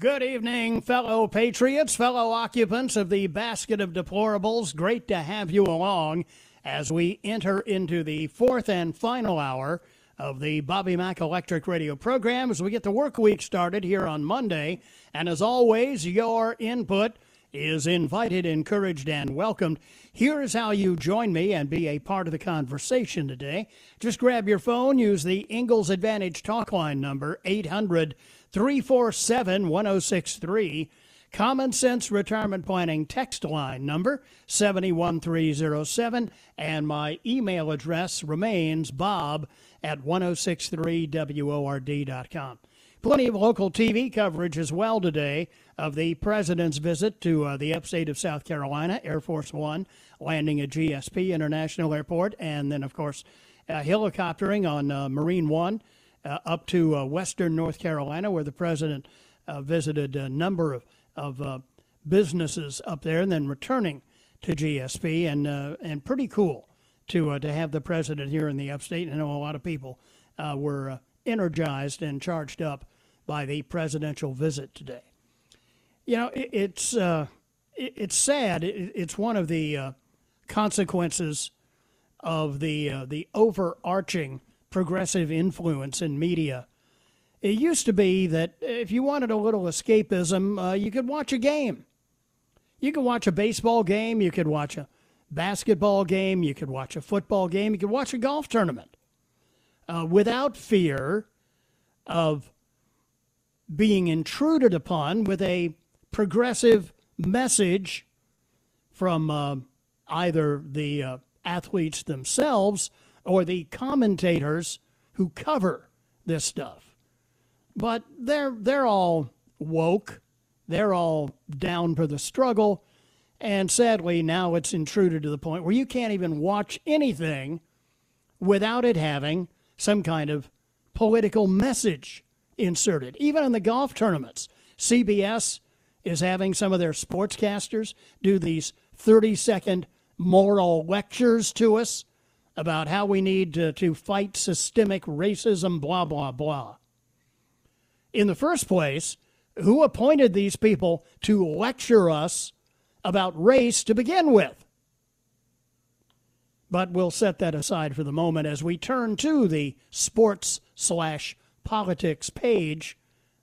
Good evening, fellow patriots, fellow occupants of the basket of deplorables. Great to have you along as we enter into the fourth and final hour of the Bobby Mack Electric Radio program as we get the work week started here on Monday. And as always, your input is invited, encouraged, and welcomed. Here is how you join me and be a part of the conversation today. Just grab your phone, use the Ingalls Advantage talk line number 800 347 1063. Common Sense Retirement Planning text line number 71307. And my email address remains bob at 1063word.com. Plenty of local TV coverage as well today of the president's visit to uh, the upstate of South Carolina, Air Force One, landing at GSP International Airport, and then, of course, uh, helicoptering on uh, Marine One up to uh, western North Carolina, where the president uh, visited a number of, of uh, businesses up there, and then returning to GSP, and uh, and pretty cool to uh, to have the president here in the upstate. I know a lot of people uh, were uh, energized and charged up by the presidential visit today. You know, it, it's uh, it, it's sad. It, it's one of the uh, consequences of the uh, the overarching progressive influence in media. It used to be that if you wanted a little escapism, uh, you could watch a game. You could watch a baseball game. You could watch a basketball game. You could watch a football game. You could watch a golf tournament uh, without fear of being intruded upon with a progressive message from uh, either the uh, athletes themselves or the commentators who cover this stuff. But they're they're all woke. They're all down for the struggle. And sadly, now it's intruded to the point where you can't even watch anything without it having some kind of political message inserted. Even in the golf tournaments, CBS is having some of their sportscasters do these 30 second moral lectures to us about how we need to, to fight systemic racism, blah, blah, blah. In the first place, who appointed these people to lecture us about race to begin with? But we'll set that aside for the moment as we turn to the sports slash politics page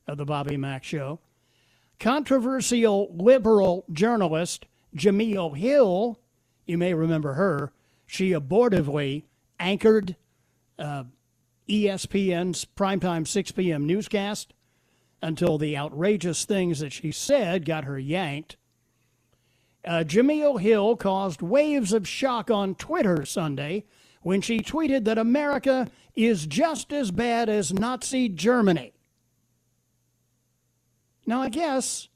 of the Bobby Mack Show. Controversial liberal journalist Jemele Hill, you may remember her, she abortively anchored uh, ESPN's primetime 6 p.m. newscast until the outrageous things that she said got her yanked. Uh, Jemele Hill caused waves of shock on Twitter Sunday when she tweeted that America is just as bad as Nazi Germany. Now, I guess,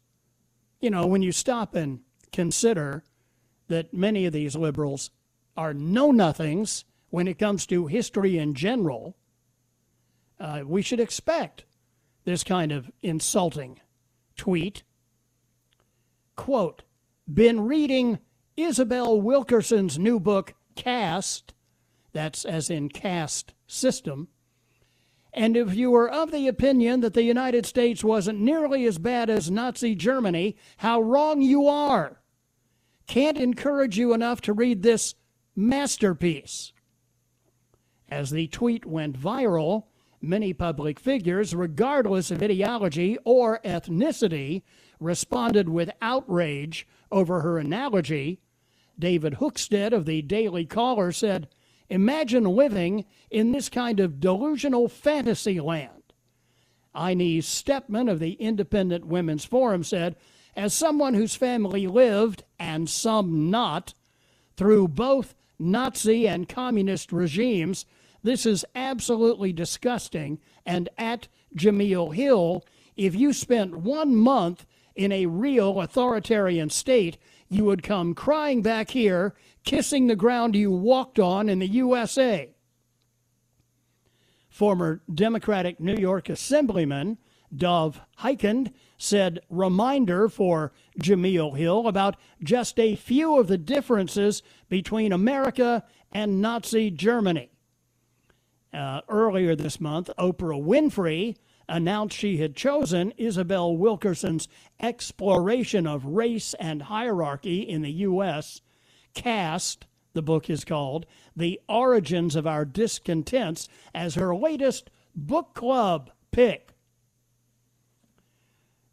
you know, when you stop and consider that many of these liberals are know nothings when it comes to history in general, uh, we should expect this kind of insulting tweet. Quote, been reading Isabel Wilkerson's new book, Caste, that's as in caste system. And if you were of the opinion that the United States wasn't nearly as bad as Nazi Germany, how wrong you are. Can't encourage you enough to read this masterpiece. As the tweet went viral, many public figures, regardless of ideology or ethnicity, responded with outrage over her analogy. David Hookstead of the Daily Caller said, Imagine living in this kind of delusional fantasy land. Inez Stepman of the Independent Women's Forum said, As someone whose family lived, and some not, through both Nazi and communist regimes, this is absolutely disgusting. And at Jemele Hill, if you spent one month in a real authoritarian state, you would come crying back here, kissing the ground you walked on in the USA. Former Democratic New York Assemblyman Dov Hikind said, reminder for Jemele Hill about just a few of the differences between America and Nazi Germany. Uh, earlier this month, Oprah Winfrey announced she had chosen Isabel Wilkerson's exploration of race and hierarchy in the U.S. Caste, the book is called, The Origins of Our Discontents, as her latest book club pick.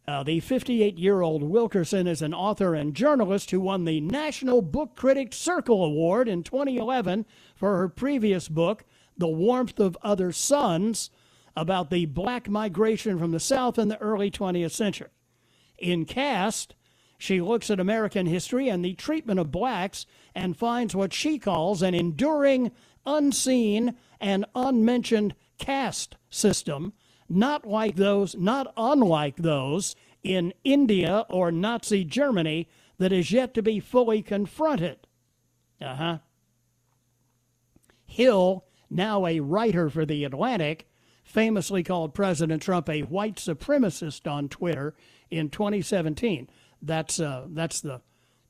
Uh, the 58 year old Wilkerson is an author and journalist who won the National Book Critics Circle Award in 2011 for her previous book, The Warmth of Other Suns, about the black migration from the South in the early 20th century. In Caste, she looks at American history and the treatment of blacks and finds what she calls an enduring, unseen, and unmentioned caste system, not like those, not unlike those in India or Nazi Germany that is yet to be fully confronted. Uh huh. Hill, now a writer for The Atlantic, famously called President Trump a white supremacist on Twitter in 2017. That's, uh, that's the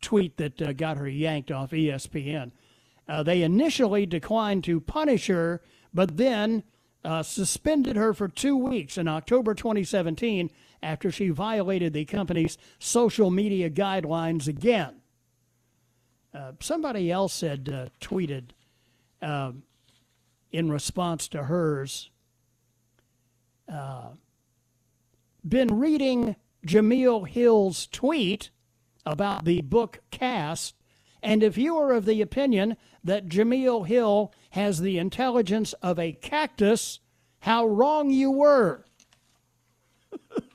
tweet that uh, got her yanked off ESPN. Uh, they initially declined to punish her, but then uh, suspended her for two weeks in October 2017 after she violated the company's social media guidelines again. Uh, somebody else had uh, tweeted um, in response to hers uh, been reading Jemele Hill's tweet about the book Caste, and if you are of the opinion that Jemele Hill has the intelligence of a cactus, how wrong you were.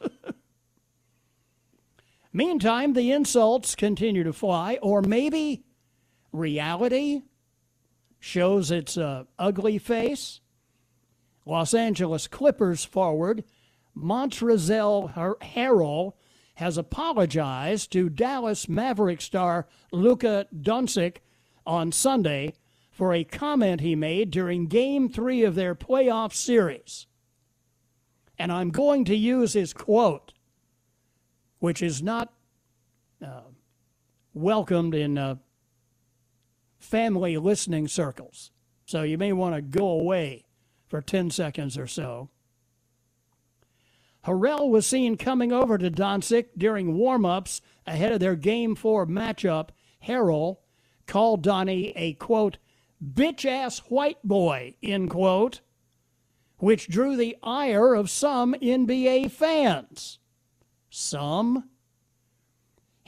Meantime, the insults continue to fly, or maybe reality shows its uh, ugly face. Los Angeles Clippers forward Montrezl Harrell has apologized to Dallas Maverick star Luka Doncic on Sunday for a comment he made during Game 3 of their playoff series. And I'm going to use his quote, which is not uh, welcomed in uh, family listening circles. So you may want to go away for 10 seconds or so. Harrell was seen coming over to Doncic during warm-ups ahead of their Game 4 matchup. Harrell called Donnie a, quote, bitch-ass white boy, end quote, which drew the ire of some NBA fans. Some?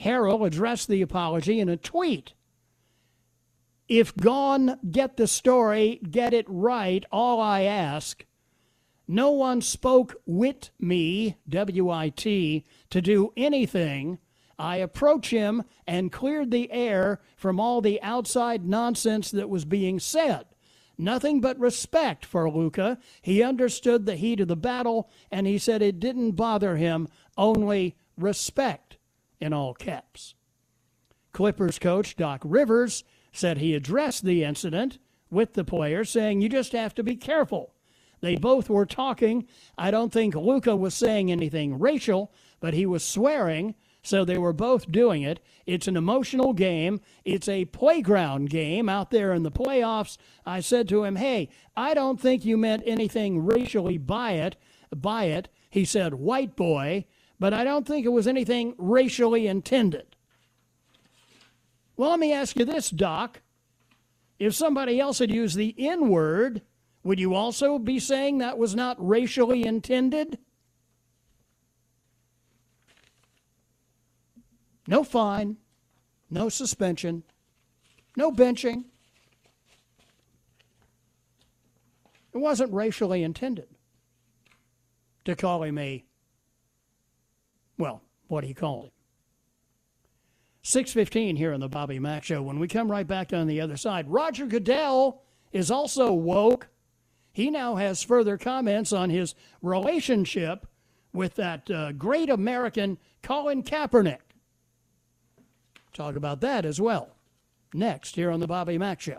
Harrell addressed the apology in a tweet if gone, get the story, get it right, all I ask. No one spoke wit me, W I T, to do anything. I approached him and cleared the air from all the outside nonsense that was being said. Nothing but respect for Luka. He understood the heat of the battle, and he said it didn't bother him, only respect in all caps. Clippers coach Doc Rivers said he addressed the incident with the players, saying, You just have to be careful. They both were talking. I don't think Luka was saying anything racial, but he was swearing, so they were both doing it. It's an emotional game. It's a playground game out there in the playoffs. I said to him, Hey, I don't think you meant anything racially by it. By it. He said, White boy, but I don't think it was anything racially intended. Well, let me ask you this, Doc. If somebody else had used the N word, would you also be saying that was not racially intended? No fine, no suspension, no benching. It wasn't racially intended to call him a, well, what he called him. 615 here on the Bobby Mack Show. When we come right back on the other side, Roger Goodell is also woke. He now has further comments on his relationship with that uh, great American Colin Kaepernick. Talk about that as well. Next, here on the Bobby Mack Show.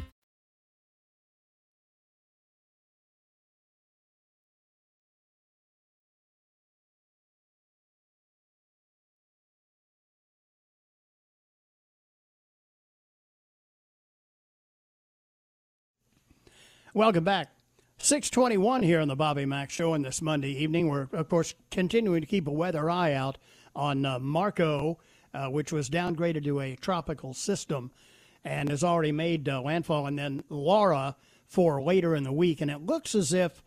Welcome back. 621 here on the Bobby Mack Show on this Monday evening. We're, of course, continuing to keep a weather eye out on uh, Marco, uh, which was downgraded to a tropical system and has already made uh, landfall, and then Laura for later in the week. And it looks as if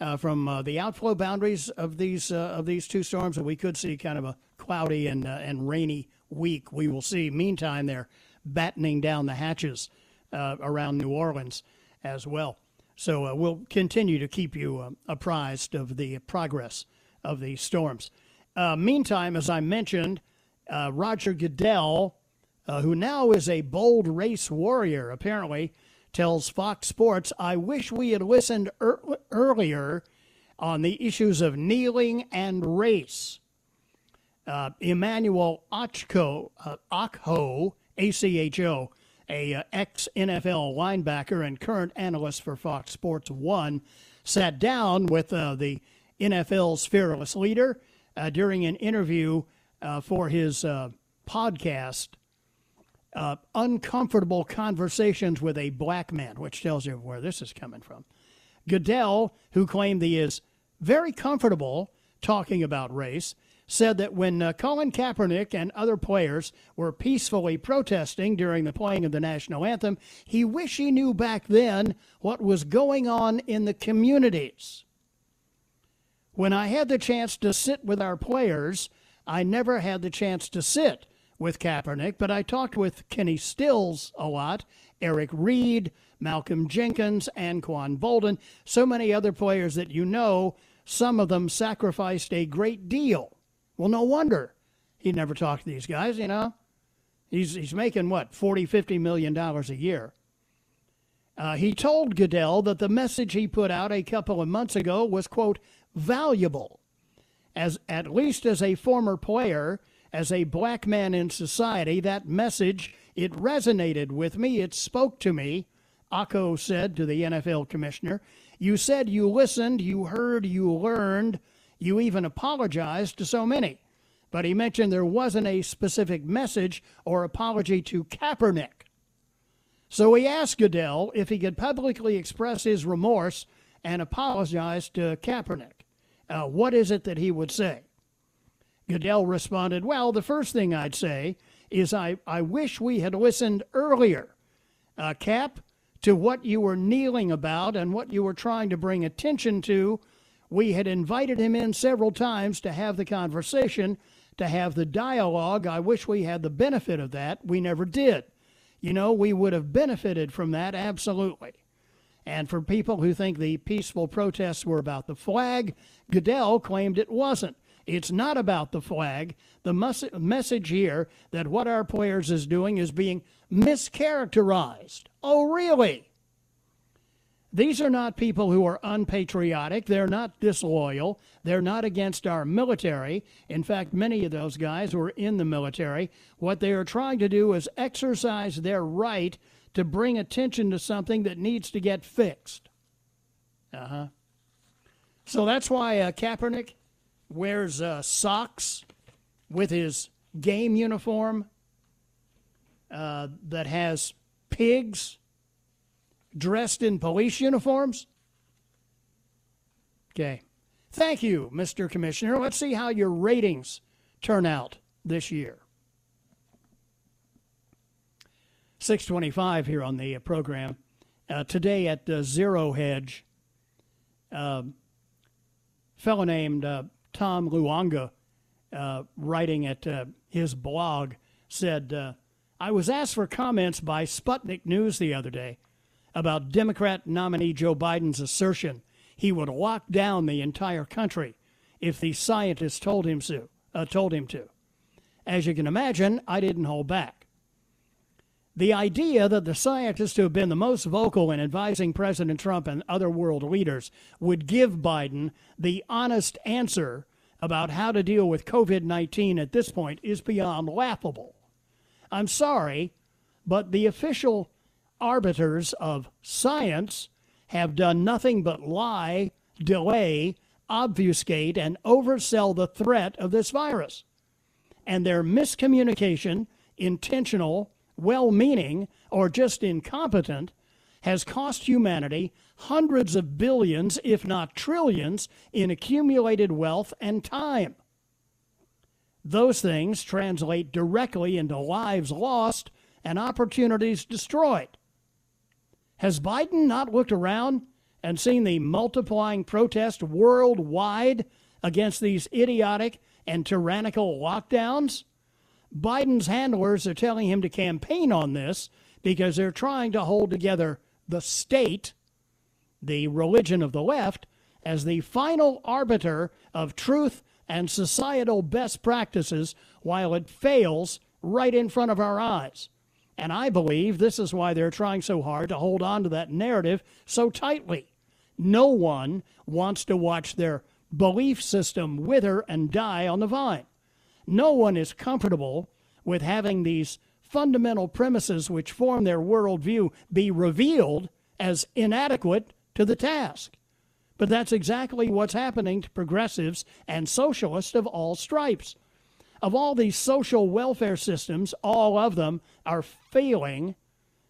uh, from uh, the outflow boundaries of these uh, of these two storms that we could see kind of a cloudy and and rainy week. We will see. Meantime, they're battening down the hatches around New Orleans as well. So uh, we'll continue to keep you uh, apprised of the progress of these storms. Uh, meantime, as I mentioned, uh, Roger Goodell, uh, who now is a bold race warrior, apparently, tells Fox Sports, I wish we had listened ear earlier on the issues of kneeling and race. Uh, Emmanuel Ochko, Acho, A-C-H-O, a uh, ex-NFL linebacker and current analyst for Fox Sports 1, sat down with uh, the NFL's fearless leader uh, during an interview uh, for his uh, podcast, Uncomfortable Conversations with a Black Man, which tells you where this is coming from. Goodell, who claimed he is very comfortable talking about race, said that when uh, Colin Kaepernick and other players were peacefully protesting during the playing of the national anthem, he wished he knew back then what was going on in the communities. When I had the chance to sit with our players, I never had the chance to sit with Kaepernick, but I talked with Kenny Stills a lot, Eric Reid, Malcolm Jenkins, and Quan Boldin, so many other players that you know, some of them sacrificed a great deal. Well, no wonder he never talked to these guys, you know. He's, he's making what, 40, 50 million dollars a year. Uh, he told Goodell that the message he put out a couple of months ago was, quote, valuable. As at least as a former player, as a black man in society, that message, it resonated with me. It spoke to me, Acho said to the NFL commissioner. You said you listened, you heard, you learned, you even apologized to so many. But he mentioned there wasn't a specific message or apology to Kaepernick. So he asked Goodell if he could publicly express his remorse and apologize to Kaepernick. Uh, what is it that he would say? Goodell responded, Well, the first thing I'd say is I, I wish we had listened earlier uh, Cap, to what you were kneeling about and what you were trying to bring attention to. We had invited him in several times to have the conversation, to have the dialogue. I wish we had the benefit of that. We never did. You know, we would have benefited from that absolutely. And for people who think the peaceful protests were about the flag, Goodell claimed it wasn't. It's not about the flag. The mus- message here that what our players is doing is being mischaracterized. Oh, really? These are not people who are unpatriotic. They're not disloyal. They're not against our military. In fact, many of those guys were in the military. What they are trying to do is exercise their right to bring attention to something that needs to get fixed. Uh huh. So that's why uh, Kaepernick wears uh, socks with his game uniform uh, that has pigs dressed in police uniforms. Okay. Thank you, Mr. Commissioner. Let's see how your ratings turn out this year. 625 here on the program. Uh, today at uh, Zero Hedge, uh, fellow named uh, Tom Luongo, uh, writing at uh, his blog, said, I was asked for comments by Sputnik News the other day about Democrat nominee Joe Biden's assertion he would lock down the entire country if the scientists told him to. Uh, told him to. As you can imagine, I didn't hold back. The idea that the scientists who have been the most vocal in advising President Trump and other world leaders would give Biden the honest answer about how to deal with COVID 19 at this point is beyond laughable. I'm sorry, but the official arbiters of science have done nothing but lie, delay, obfuscate, and oversell the threat of this virus. And their miscommunication, intentional, well meaning, or just incompetent, has cost humanity hundreds of billions, if not trillions, in accumulated wealth and time. Those things translate directly into lives lost and opportunities destroyed. Has Biden not looked around and seen the multiplying protest worldwide against these idiotic and tyrannical lockdowns? Biden's handlers are telling him to campaign on this because they're trying to hold together the state, the religion of the left, as the final arbiter of truth and societal best practices while it fails right in front of our eyes. And I believe this is why they're trying so hard to hold on to that narrative so tightly. No one wants to watch their belief system wither and die on the vine. No one is comfortable with having these fundamental premises which form their worldview be revealed as inadequate to the task. But that's exactly what's happening to progressives and socialists of all stripes. Of all these social welfare systems, all of them are failing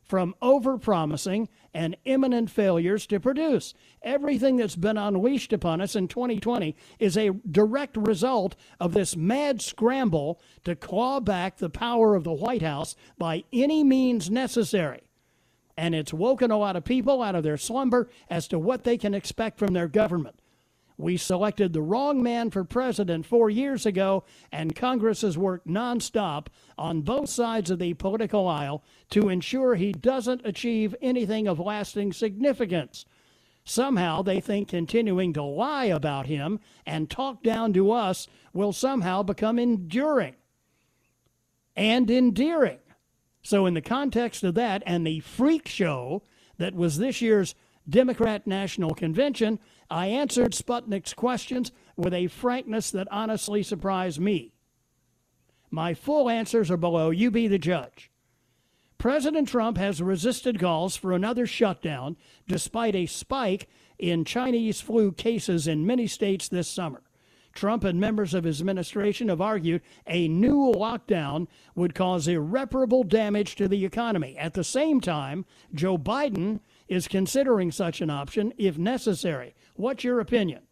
from overpromising and imminent failures to produce. Everything that's been unleashed upon us in 2020 is a direct result of this mad scramble to claw back the power of the White House by any means necessary. And it's woken a lot of people out of their slumber as to what they can expect from their government. We selected the wrong man for president four years ago, and Congress has worked nonstop on both sides of the political aisle to ensure he doesn't achieve anything of lasting significance. Somehow they think continuing to lie about him and talk down to us will somehow become enduring and endearing. So, in the context of that and the freak show that was this year's Democrat National Convention, I answered Sputnik's questions with a frankness that honestly surprised me. My full answers are below. You be the judge. President Trump has resisted calls for another shutdown despite a spike in Chinese flu cases in many states this summer. Trump and members of his administration have argued a new lockdown would cause irreparable damage to the economy. At the same time, Joe Biden is considering such an option if necessary. What's your opinion?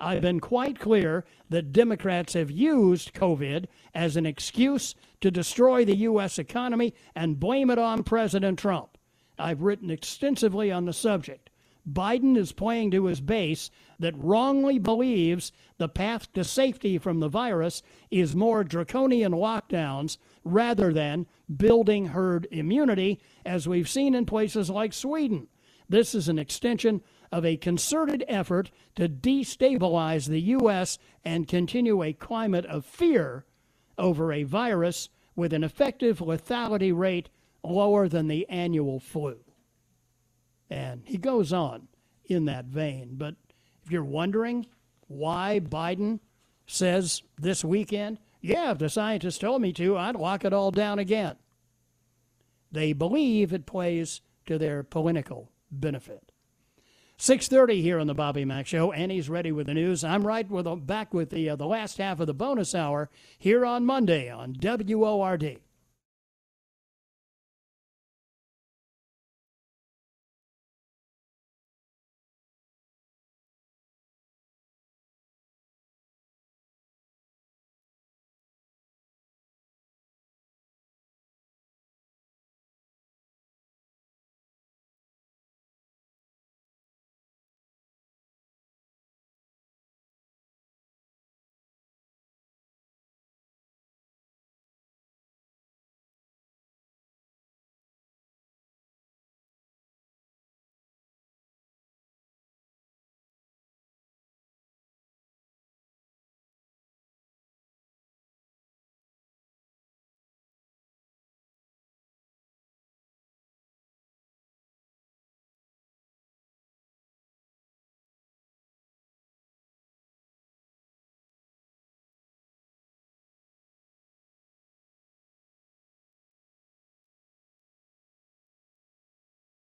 I've been quite clear that Democrats have used COVID as an excuse to destroy the U.S. economy and blame it on President Trump. I've written extensively on the subject. Biden is playing to his base that wrongly believes the path to safety from the virus is more draconian lockdowns rather than building herd immunity, as we've seen in places like Sweden. This is an extension of a concerted effort to destabilize the U.S. and continue a climate of fear over a virus with an effective lethality rate lower than the annual flu. And he goes on in that vein. But if you're wondering why Biden says this weekend, yeah, if the scientists told me to, I'd lock it all down again. They believe it plays to their political benefit. 6:30 here on the Bobby Mack Show. Annie's ready with the news. I'm right with back with the uh, the last half of the bonus hour here on Monday on WORD.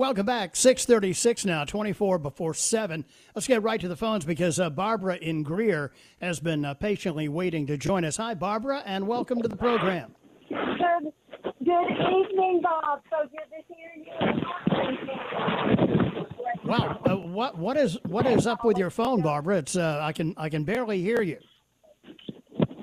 Welcome back. 636 now, 24 before 7. Let's get right to the phones because uh, Barbara in Greer has been uh, patiently waiting to join us. Hi, Barbara, and welcome to the program. Good, good evening, Bob. So good to hear you. Wow, uh, what what is what is up with your phone, Barbara? It's uh, I can I can barely hear you.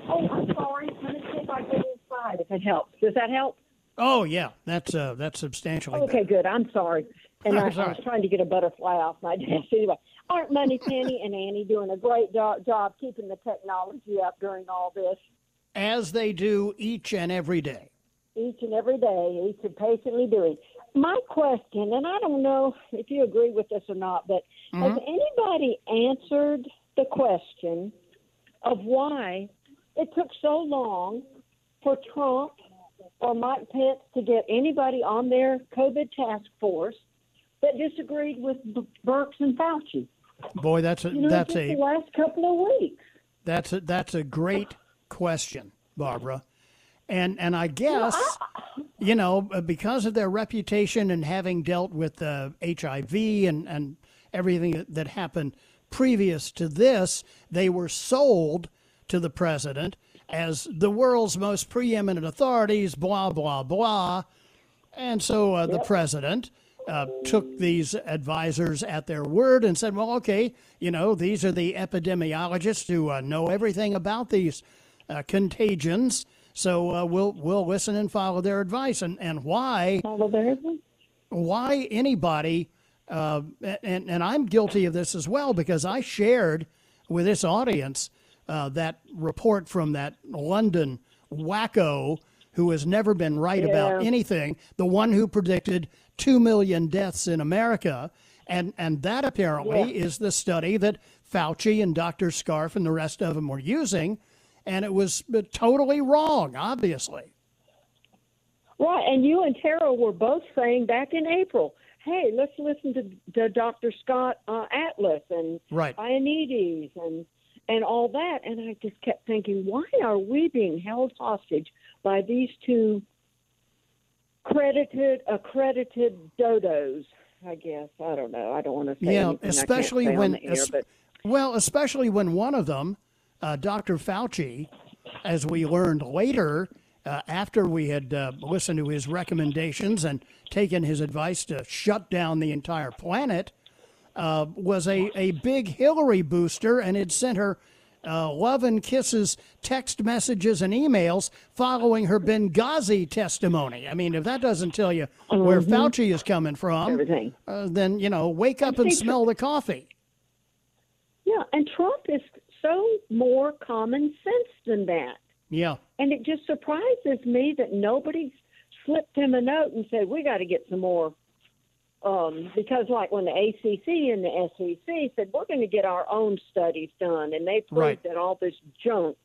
Oh, I'm sorry. Let me see if I get inside. If it helps, does that help? Oh yeah, that's uh, that's substantially Okay, better. good. I'm sorry. And I, That's all I was trying to get a butterfly off my desk. Anyway, aren't Money Penny and Annie doing a great do- job keeping the technology up during all this? As they do each and every day. each and every day, each and patiently doing. My question, and I don't know if you agree with this or not, but has anybody answered the question of why it took so long for Trump or Mike Pence to get anybody on their COVID task force that disagreed with B- Birx and Fauci? Boy, that's a You know, that's a the last couple of weeks. that's a that's a great question, Barbara. And and I guess you know uh, because of their reputation and having dealt with uh, HIV and and everything that happened previous to this, they were sold to the president as the world's most preeminent authorities. Blah blah blah. And so uh, the president uh, took these advisors at their word and said, well, okay, you know, these are the epidemiologists who uh, know everything about these uh, contagions. So uh, we'll we'll listen and follow their advice. And and why Follow their advice. why anybody uh, and and I'm guilty of this as well because I shared with this audience uh, that report from that London wacko who has never been right about anything, the one who predicted two million deaths in America, and and that apparently is the study that Fauci and Dr. Scarf and the rest of them were using, and it was totally wrong, obviously. Right, and you and Tara were both saying back in April, "Hey, let's listen to, to Dr. Scott uh, Atlas and Right. Ioannidis and and all that." And I just kept thinking, why are we being held hostage by these two credited, accredited dodos? I guess I don't know. I don't want to say Yeah, anything I can't especially when air, es- but well, especially when one of them, uh, Dr. Fauci, as we learned later, uh, after we had uh, listened to his recommendations and taken his advice to shut down the entire planet, uh, was a, a big Hillary booster and had sent her uh, love and kisses text messages and emails following her Benghazi testimony. I mean, if that doesn't tell you where Fauci is coming from, uh, then, you know, wake up and smell the coffee. Yeah, and Trump is so more common sense than that. Yeah. And it just surprises me that nobody slipped him a note and said, we got to get some more. Um, because, like, when the ACC and the SEC said, we're going to get our own studies done, and they proved Right. that all this junk.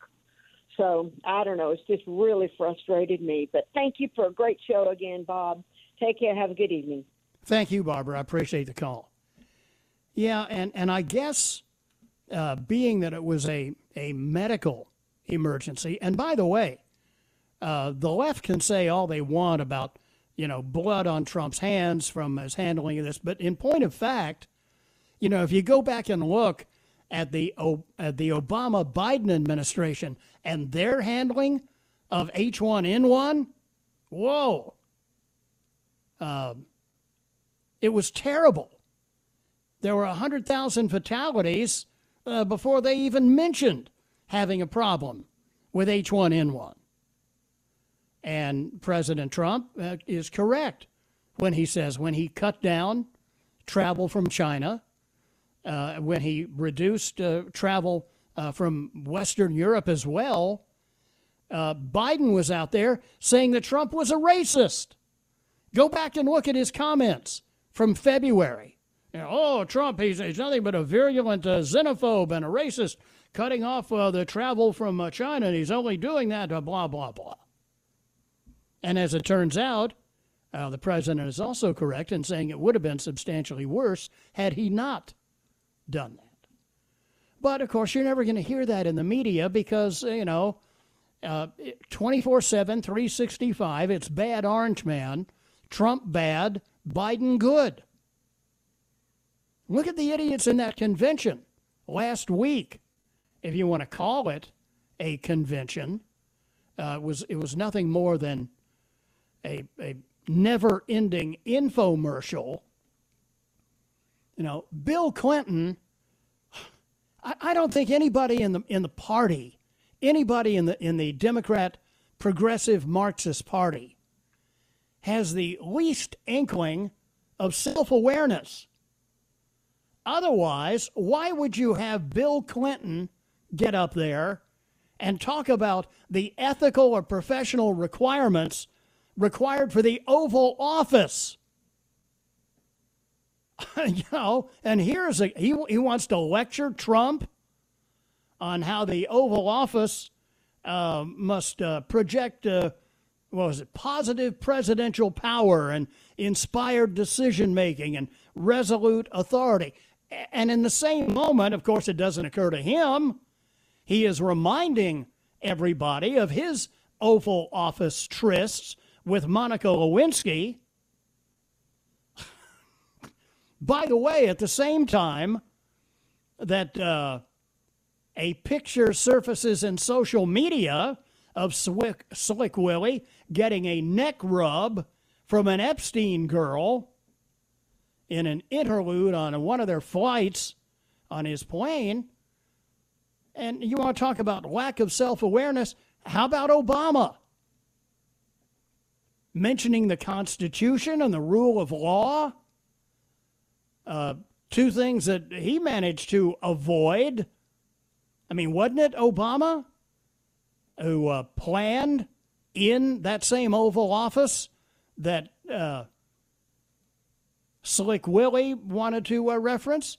So, I don't know. It's just really frustrated me. But thank you for a great show again, Bob. Take care. Have a good evening. Thank you, Barbara. I appreciate the call. Yeah, and, and I guess uh, being that it was a, a medical emergency, and by the way, uh, the left can say all they want about, you know, blood on Trump's hands from his handling of this, but in point of fact, you know, if you go back and look at the at the Obama Biden administration and their handling of H1N1, whoa, um, it was terrible. There were 100,000 fatalities uh, before they even mentioned having a problem with H1N1. And President Trump uh, is correct when he says when he cut down travel from China, uh, when he reduced uh, travel uh, from Western Europe as well, uh, Biden was out there saying that Trump was a racist. Go back and look at his comments from February. You know, oh, Trump, he's, he's nothing but a virulent uh, xenophobe and a racist, cutting off the travel from China, and he's only doing that, blah, blah, blah. And as it turns out, uh, the president is also correct in saying it would have been substantially worse had he not done that. But of course, you're never going to hear that in the media because, you know, 24 7, 365, it's bad orange man, Trump bad, Biden good. Look at the idiots in that convention last week, if you want to call it a convention. Uh, it was it was nothing more than a, a never ending infomercial. You know, Bill Clinton. I, I don't think anybody in the in the party, anybody in the in the Democrat Progressive Marxist Party, has the least inkling of self awareness. Otherwise, why would you have Bill Clinton get up there and talk about the ethical or professional requirements required for the Oval Office. you know, and here's a he he wants to lecture Trump on how the Oval Office uh, must uh, project uh, what was it positive presidential power and inspired decision making and resolute authority. And in the same moment, of course, it doesn't occur to him. He is reminding everybody of his Oval Office trysts with Monica Lewinsky. By the way, at the same time that uh, a picture surfaces in social media of Slick, Slick Willie getting a neck rub from an Epstein girl in an interlude on one of their flights on his plane. And you want to talk about lack of self awareness? How about Obama? Mentioning the Constitution and the rule of law? Uh, two things that he managed to avoid. I mean, wasn't it Obama who uh, planned in that same Oval Office that uh, Slick Willie wanted to uh, reference?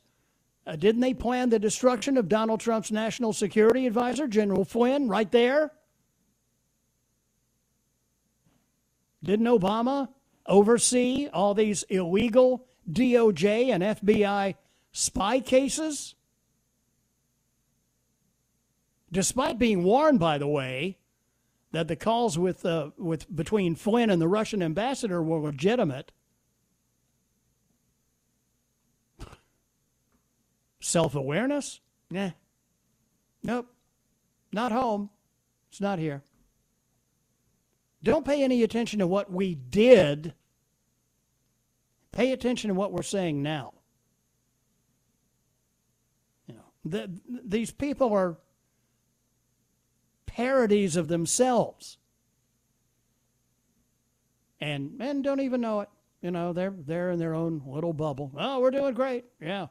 Uh, didn't they plan the destruction of Donald Trump's national security advisor, General Flynn, right there? Didn't Obama oversee all these illegal DOJ and FBI spy cases? Despite being warned, by the way, that the calls with, uh, with between Flynn and the Russian ambassador were legitimate. Self awareness? Nah. Nope. Not home. It's not here. Don't pay any attention to what we did. Pay attention to what we're saying now. You know, the, these people are parodies of themselves. And men don't even know it. You know, they're they're in their own little bubble. Oh, we're doing great. Yeah.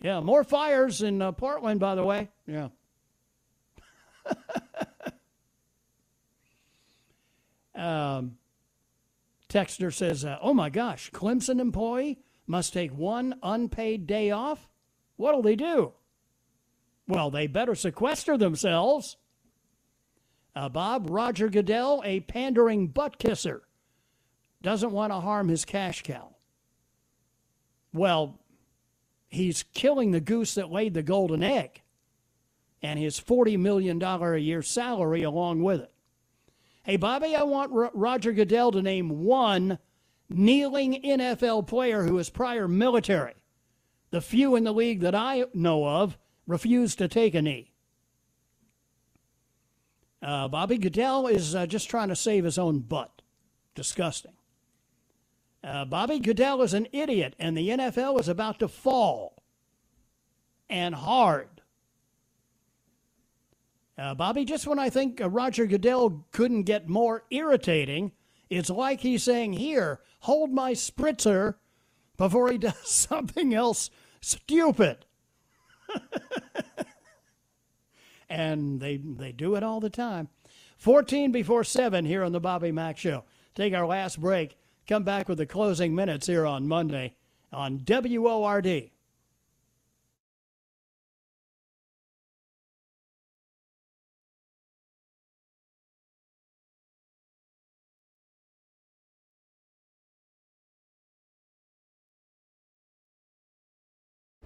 Yeah, more fires in uh, Portland by the way. Yeah. um Texter says, uh, "Oh my gosh, Clemson employee must take one unpaid day off. What'll they do? Well, they better sequester themselves." Uh, Bob, Roger Goodell, a pandering butt kisser, doesn't want to harm his cash cow. Well, he's killing the goose that laid the golden egg and his $40 million a year salary along with it. Hey, Bobby, I want R- Roger Goodell to name one kneeling NFL player who is prior military. The few in the league that I know of refuse to take a knee. Uh, Bobby Goodell is uh, just trying to save his own butt. Disgusting. Uh, Bobby Goodell is an idiot, and the NFL is about to fall. And hard. Uh, Bobby, just when I think uh, Roger Goodell couldn't get more irritating, it's like he's saying, Here, hold my spritzer before he does something else stupid. and they they do it all the time. 14 before 7 here on the Bobby Mack Show. Take our last break. Come back with the closing minutes here on Monday on WORD.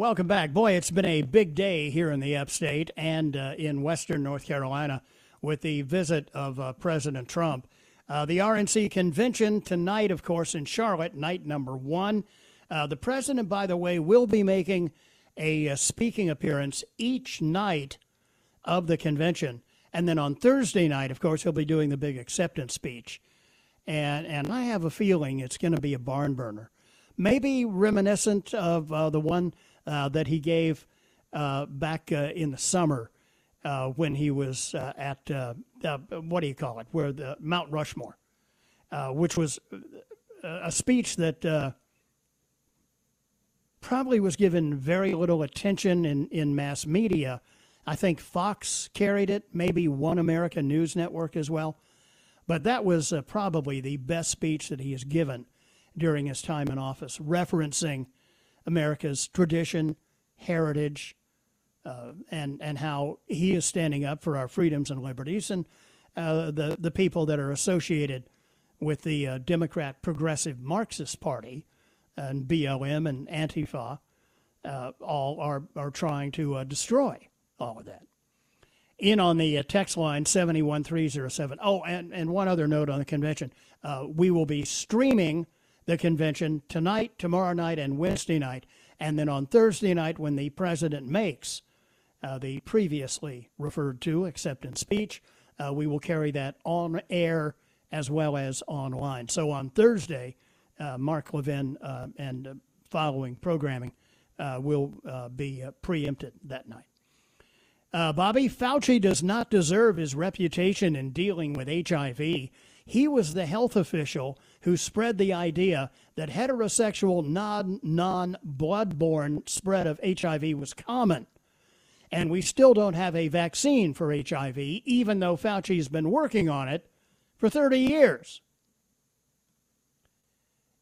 Welcome back. Boy, it's been a big day here in the upstate and uh, in western North Carolina with the visit of uh, President Trump. Uh, the RNC convention tonight, of course, in Charlotte, night number one. Uh, the president, by the way, will be making a, a uh, speaking appearance each night of the convention. And then on Thursday night, of course, he'll be doing the big acceptance speech. And, and I have a feeling it's going to be a barn burner. Maybe reminiscent of uh, the one that he gave uh, back uh, in the summer uh, when he was uh, at what do you call it, where the Mount Rushmore, which was a speech that probably was given very little attention in, in mass media. I think Fox carried it, maybe One American News Network as well. But that was uh, probably the best speech that he has given during his time in office, referencing America's tradition, heritage, uh, and and how he is standing up for our freedoms and liberties, and uh, the the people that are associated with the uh, Democrat Progressive Marxist Party and BLM and Antifa, uh, all are are trying to uh, destroy all of that. In on the uh, text line 71307. Oh, and, and one other note on the convention. we will be streaming the convention tonight, tomorrow night, and Wednesday night. And then on Thursday night, when the president makes uh, the previously referred to acceptance speech, uh, we will carry that on air as well as online. So on Thursday, uh, Mark Levin uh, and uh, following programming uh, will be preempted that night. Bobby Fauci does not deserve his reputation in dealing with HIV. He was the health official who spread the idea that heterosexual non non bloodborne spread of HIV was common. And we still don't have a vaccine for HIV, even though Fauci's been working on it for 30 years.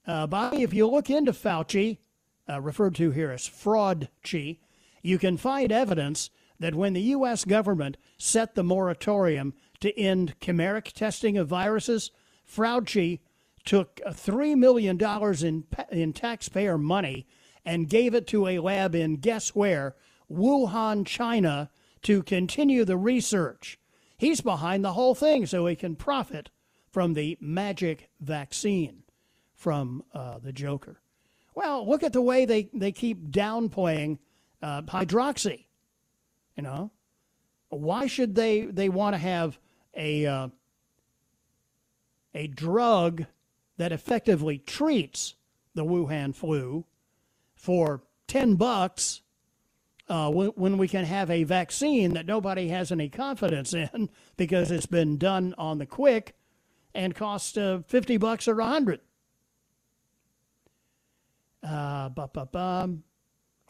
Uh, Bobby, if you look into Fauci, uh, referred to here as fraud Fraudchi, you can find evidence that when the U.S. government set the moratorium to end chimeric testing of viruses, Fauci took $3 million in, in taxpayer money and gave it to a lab in guess where? Wuhan, China, to continue the research. He's behind the whole thing so he can profit from the magic vaccine from uh, the Joker. Well, look at the way they, they keep downplaying uh, hydroxy. You know, why should they, they want to have a, uh, a drug that effectively treats the Wuhan flu for 10 bucks uh, when we can have a vaccine that nobody has any confidence in because it's been done on the quick and costs uh, 50 bucks or 100. Uh,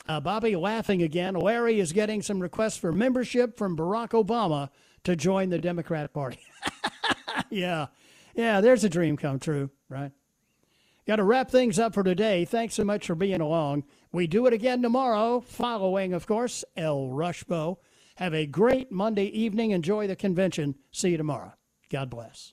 uh, Bobby laughing again. Larry is getting some requests for membership from Barack Obama to join the Democrat Party. yeah, yeah, there's a dream come true, right? Got to wrap things up for today. Thanks so much for being along. We do it again tomorrow, following, of course, El Rushbo. Have a great Monday evening. Enjoy the convention. See you tomorrow. God bless.